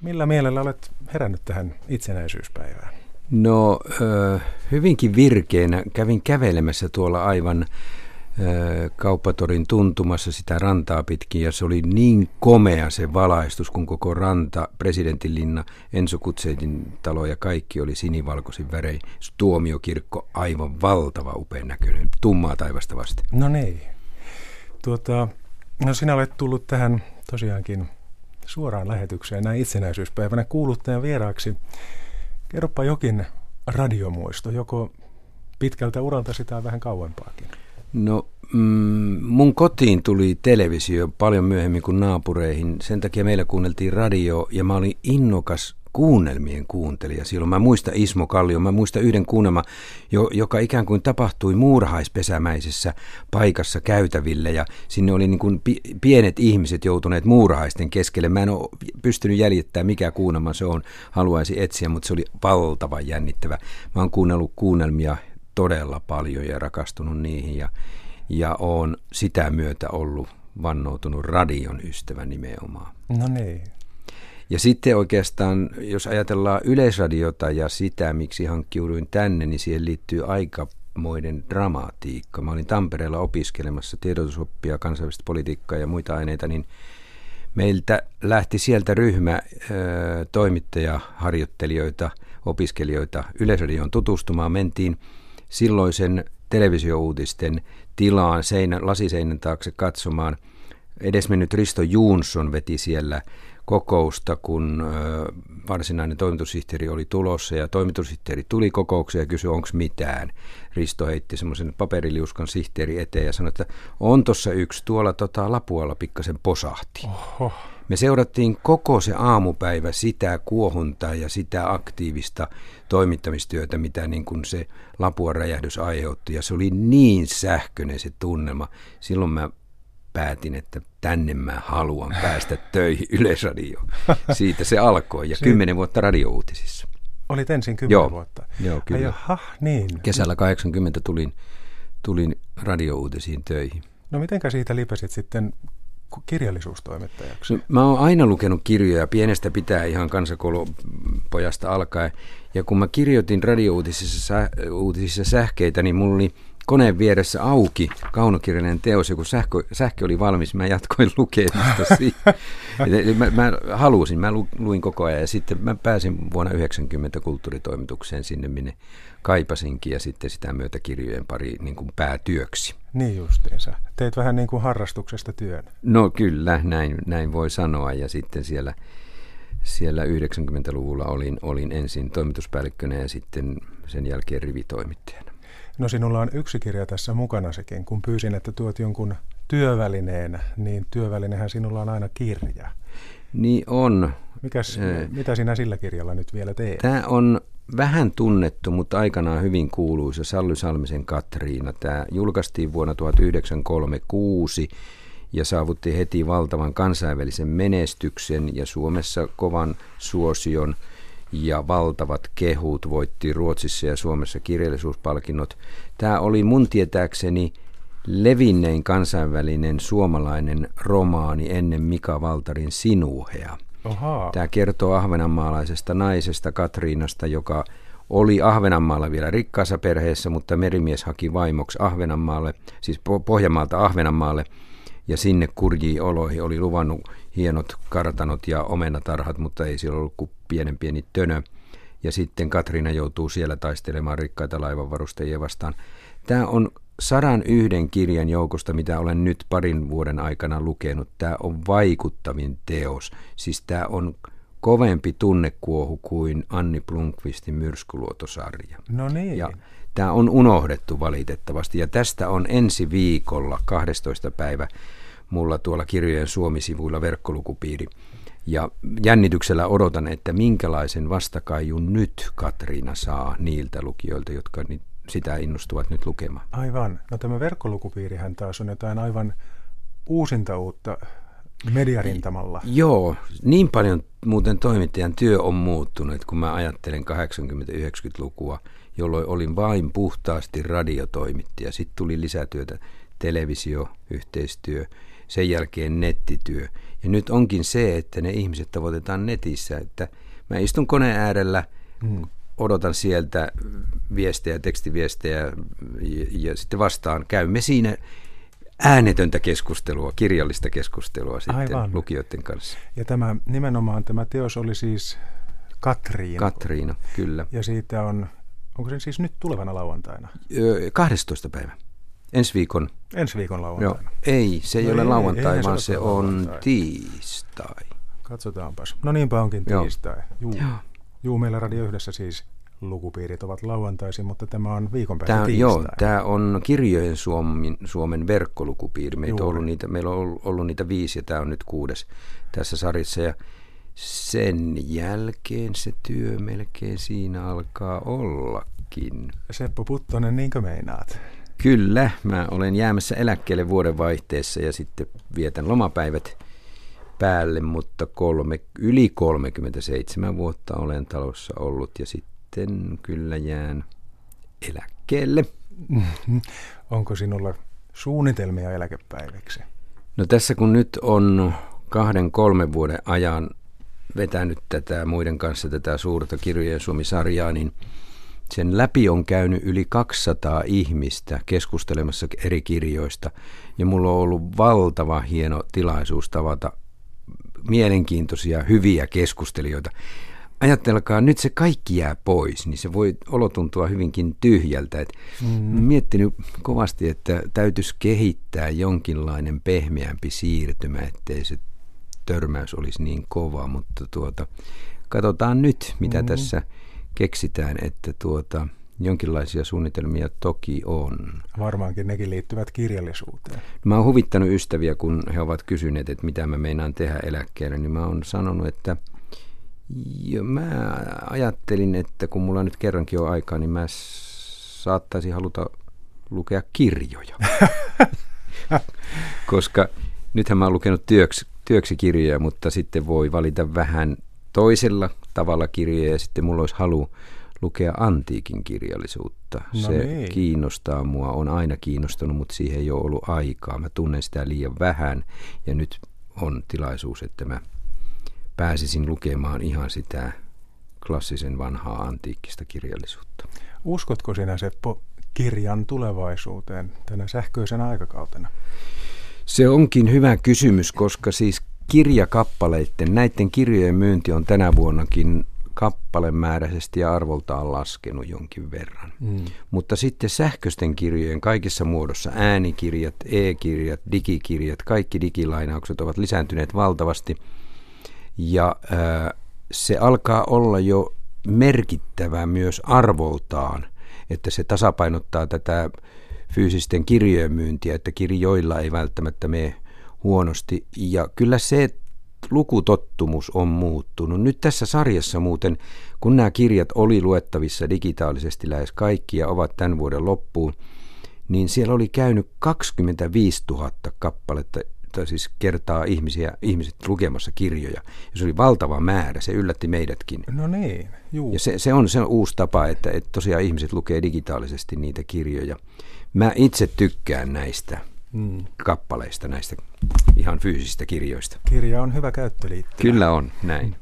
Millä mielellä olet herännyt tähän itsenäisyyspäivään? No hyvinkin virkeänä. Kävin kävelemässä tuolla aivan kauppatorin tuntumassa sitä rantaa pitkin ja se oli niin komea se valaistus, kun koko ranta, presidentinlinna, Enso Kutseitin talo ja kaikki oli sinivalkoisin värein. Tuomiokirkko aivan valtava upean näköinen, tummaa taivasta vasta. No niin. Tuota, no sinä olet tullut tähän tosiaankin suoraan lähetykseen näin itsenäisyyspäivänä kuuluttajan vieraaksi. Kerropa jokin radiomuisto, joko pitkältä uralta sitä vähän kauempaakin. No mm, mun kotiin tuli televisio paljon myöhemmin kuin naapureihin. Sen takia meillä kuunneltiin radio ja mä olin innokas kuunnelmien kuuntelija silloin. Mä muistan Ismo Kallio, mä muistan yhden kuunnelma, jo, joka ikään kuin tapahtui muurahaispesämäisessä paikassa käytäville ja sinne oli niin kuin pienet ihmiset joutuneet muurahaisten keskelle. Mä en ole pystynyt jäljittämään mikä kuunnelma se on, haluaisi etsiä, mutta se oli valtavan jännittävä. Mä oon kuunnellut kuunnelmia todella paljon ja rakastunut niihin ja, ja on sitä myötä ollut vannoutunut radion ystävä nimenomaan. No niin. Ja sitten oikeastaan, jos ajatellaan yleisradiota ja sitä, miksi hankkiuduin tänne, niin siihen liittyy aikamoinen dramatiikka. Mä olin Tampereella opiskelemassa tiedotusoppia, kansainvälistä politiikkaa ja muita aineita, niin meiltä lähti sieltä ryhmä ö, toimittajaharjoittelijoita, opiskelijoita Yleisradioon tutustumaan. Mentiin silloisen televisiouutisten tilaan seinä, lasiseinän taakse katsomaan. Edesmennyt Risto Juunson veti siellä kokousta, kun varsinainen toimitussihteeri oli tulossa ja toimitussihteeri tuli kokoukseen ja kysyi, onko mitään. Risto heitti semmoisen paperiliuskan sihteeri eteen ja sanoi, että on tuossa yksi, tuolla tota, Lapualla pikkasen posahti. Oho. Me seurattiin koko se aamupäivä sitä kuohuntaa ja sitä aktiivista toimittamistyötä, mitä niin kuin se Lapuan räjähdys aiheutti. Ja se oli niin sähköinen se tunnelma. Silloin mä päätin, että tänne mä haluan päästä töihin Yleisradioon. Siitä se alkoi ja kymmenen vuotta radiouutisissa. Olit ensin kymmenen joo, vuotta? Joo, kyllä. jaha, niin. Kesällä 80 tulin, tulin radiouutisiin töihin. No mitenkä siitä lipesit sitten kirjallisuustoimittajaksi? No, mä oon aina lukenut kirjoja pienestä pitää ihan kansakoulupojasta alkaen. Ja kun mä kirjoitin radiouutisissa uutisissa sähkeitä, niin mulla oli koneen vieressä auki kaunokirjallinen teos, kun sähkö, sähkö oli valmis, mä jatkoin lukemista mä, mä halusin, mä luin koko ajan, ja sitten mä pääsin vuonna 90 kulttuuritoimitukseen sinne, minne kaipasinkin, ja sitten sitä myötä kirjojen pari niin kuin päätyöksi. Niin justiinsa. Teit vähän niin kuin harrastuksesta työn. No kyllä, näin, näin voi sanoa, ja sitten siellä siellä 90-luvulla olin, olin ensin toimituspäällikkönä ja sitten sen jälkeen rivitoimittajana. No sinulla on yksi kirja tässä mukana sekin. Kun pyysin, että tuot jonkun työvälineen, niin työvälinehän sinulla on aina kirja. Niin on. Mikäs, äh, mitä sinä sillä kirjalla nyt vielä teet? Tämä on vähän tunnettu, mutta aikanaan hyvin kuuluisa Sally Salmisen Katriina. Tämä julkaistiin vuonna 1936 ja saavutti heti valtavan kansainvälisen menestyksen ja Suomessa kovan suosion – ja valtavat kehut voitti Ruotsissa ja Suomessa kirjallisuuspalkinnot. Tämä oli mun tietääkseni levinnein kansainvälinen suomalainen romaani ennen Mika Valtarin Sinuhea. Oha. Tämä kertoo ahvenanmaalaisesta naisesta Katriinasta, joka oli Ahvenanmaalla vielä rikkaassa perheessä, mutta merimies haki vaimoksi Ahvenanmaalle, siis Pohjanmaalta Ahvenanmaalle, ja sinne kurjiin oloihin oli luvannut hienot kartanot ja omenatarhat, mutta ei siellä ollut kuin pienen pieni tönö. Ja sitten Katriina joutuu siellä taistelemaan rikkaita laivanvarustajia vastaan. Tämä on sadan yhden kirjan joukosta, mitä olen nyt parin vuoden aikana lukenut. Tämä on vaikuttavin teos. Siis tämä on kovempi tunnekuohu kuin Anni Plunkvistin myrskyluotosarja. No niin. Ja tämä on unohdettu valitettavasti ja tästä on ensi viikolla 12. päivä mulla tuolla kirjojen Suomi-sivuilla verkkolukupiiri. Ja jännityksellä odotan, että minkälaisen vastakaijun nyt Katriina saa niiltä lukijoilta, jotka sitä innostuvat nyt lukemaan. Aivan. No tämä verkkolukupiirihän taas on jotain aivan uusinta uutta mediarintamalla. Joo, niin paljon muuten toimittajan työ on muuttunut, kun mä ajattelen 80-90-lukua, jolloin olin vain puhtaasti radiotoimittaja. Sitten tuli lisätyötä televisio, yhteistyö, sen jälkeen nettityö. Ja nyt onkin se, että ne ihmiset tavoitetaan netissä, että mä istun koneen äärellä, mm. odotan sieltä viestejä, tekstiviestejä ja, ja sitten vastaan. Käymme siinä äänetöntä keskustelua, kirjallista keskustelua sitten Aivan. lukijoiden kanssa. Ja tämä nimenomaan tämä teos oli siis Katriina. Katriina, kyllä. Ja siitä on, onko se siis nyt tulevana lauantaina? Öö, 12. päivä. Ensi viikon. Ensi viikon lauantaina. Joo. Ei, se ei no ole ei, lauantai, ei, vaan se on lauantai. tiistai. Katsotaanpas. No niinpä onkin tiistai. Juu. Joo. Juu, meillä Radio Yhdessä siis lukupiirit ovat lauantaisin, mutta tämä on viikon päästä tämä, Joo, tämä on kirjojen Suomen, Suomen verkkolukupiiri. Meitä on ollut niitä, meillä on ollut niitä viisi ja tämä on nyt kuudes tässä sarjassa. Ja sen jälkeen se työ melkein siinä alkaa ollakin. Seppo Puttonen, niinkö meinaat? Kyllä, mä olen jäämässä eläkkeelle vuodenvaihteessa ja sitten vietän lomapäivät päälle, mutta kolme, yli 37 vuotta olen talossa ollut ja sitten kyllä jään eläkkeelle. Onko sinulla suunnitelmia eläkepäiviksi? No tässä kun nyt on kahden, kolmen vuoden ajan vetänyt tätä muiden kanssa tätä suurta kirjojen Suomi-sarjaa, niin sen läpi on käynyt yli 200 ihmistä keskustelemassa eri kirjoista. Ja mulla on ollut valtava hieno tilaisuus tavata mielenkiintoisia, hyviä keskustelijoita. Ajattelkaa, nyt se kaikki jää pois, niin se voi olotuntua hyvinkin tyhjältä. Et mm. Miettinyt kovasti, että täytyisi kehittää jonkinlainen pehmeämpi siirtymä, ettei se törmäys olisi niin kova, mutta tuota, katsotaan nyt, mitä mm. tässä keksitään, että tuota, jonkinlaisia suunnitelmia toki on. Varmaankin nekin liittyvät kirjallisuuteen. Mä oon huvittanut ystäviä, kun he ovat kysyneet, että mitä mä meinaan tehdä eläkkeelle, niin mä oon sanonut, että jo, mä ajattelin, että kun mulla nyt kerrankin on aikaa, niin mä saattaisin haluta lukea kirjoja. Koska nythän mä oon lukenut työksi työksi kirjoja, mutta sitten voi valita vähän toisella tavalla kirjoja ja sitten mulla olisi halu lukea antiikin kirjallisuutta. No Se niin. kiinnostaa mua, on aina kiinnostunut, mutta siihen ei ole ollut aikaa. Mä tunnen sitä liian vähän ja nyt on tilaisuus, että mä pääsisin lukemaan ihan sitä klassisen vanhaa antiikkista kirjallisuutta. Uskotko sinä Seppo kirjan tulevaisuuteen tänä sähköisenä aikakautena? Se onkin hyvä kysymys, koska siis kirjakappaleiden, näiden kirjojen myynti on tänä vuonnakin kappalemääräisesti ja arvoltaan laskenut jonkin verran. Mm. Mutta sitten sähköisten kirjojen kaikissa muodossa, äänikirjat, e-kirjat, digikirjat, kaikki digilainaukset ovat lisääntyneet valtavasti. Ja äh, se alkaa olla jo merkittävä myös arvoltaan, että se tasapainottaa tätä fyysisten kirjojen myyntiä, että kirjoilla ei välttämättä mene huonosti. Ja kyllä se lukutottumus on muuttunut. Nyt tässä sarjassa muuten, kun nämä kirjat oli luettavissa digitaalisesti lähes kaikki ja ovat tämän vuoden loppuun, niin siellä oli käynyt 25 000 kappaletta, tai siis kertaa ihmisiä, ihmiset lukemassa kirjoja. Ja se oli valtava määrä, se yllätti meidätkin. No niin, juu. Ja se, se, on, se on uusi tapa, että, että tosiaan ihmiset lukee digitaalisesti niitä kirjoja. Mä itse tykkään näistä mm. kappaleista, näistä ihan fyysisistä kirjoista. Kirja on hyvä käyttöliittymä. Kyllä on, näin.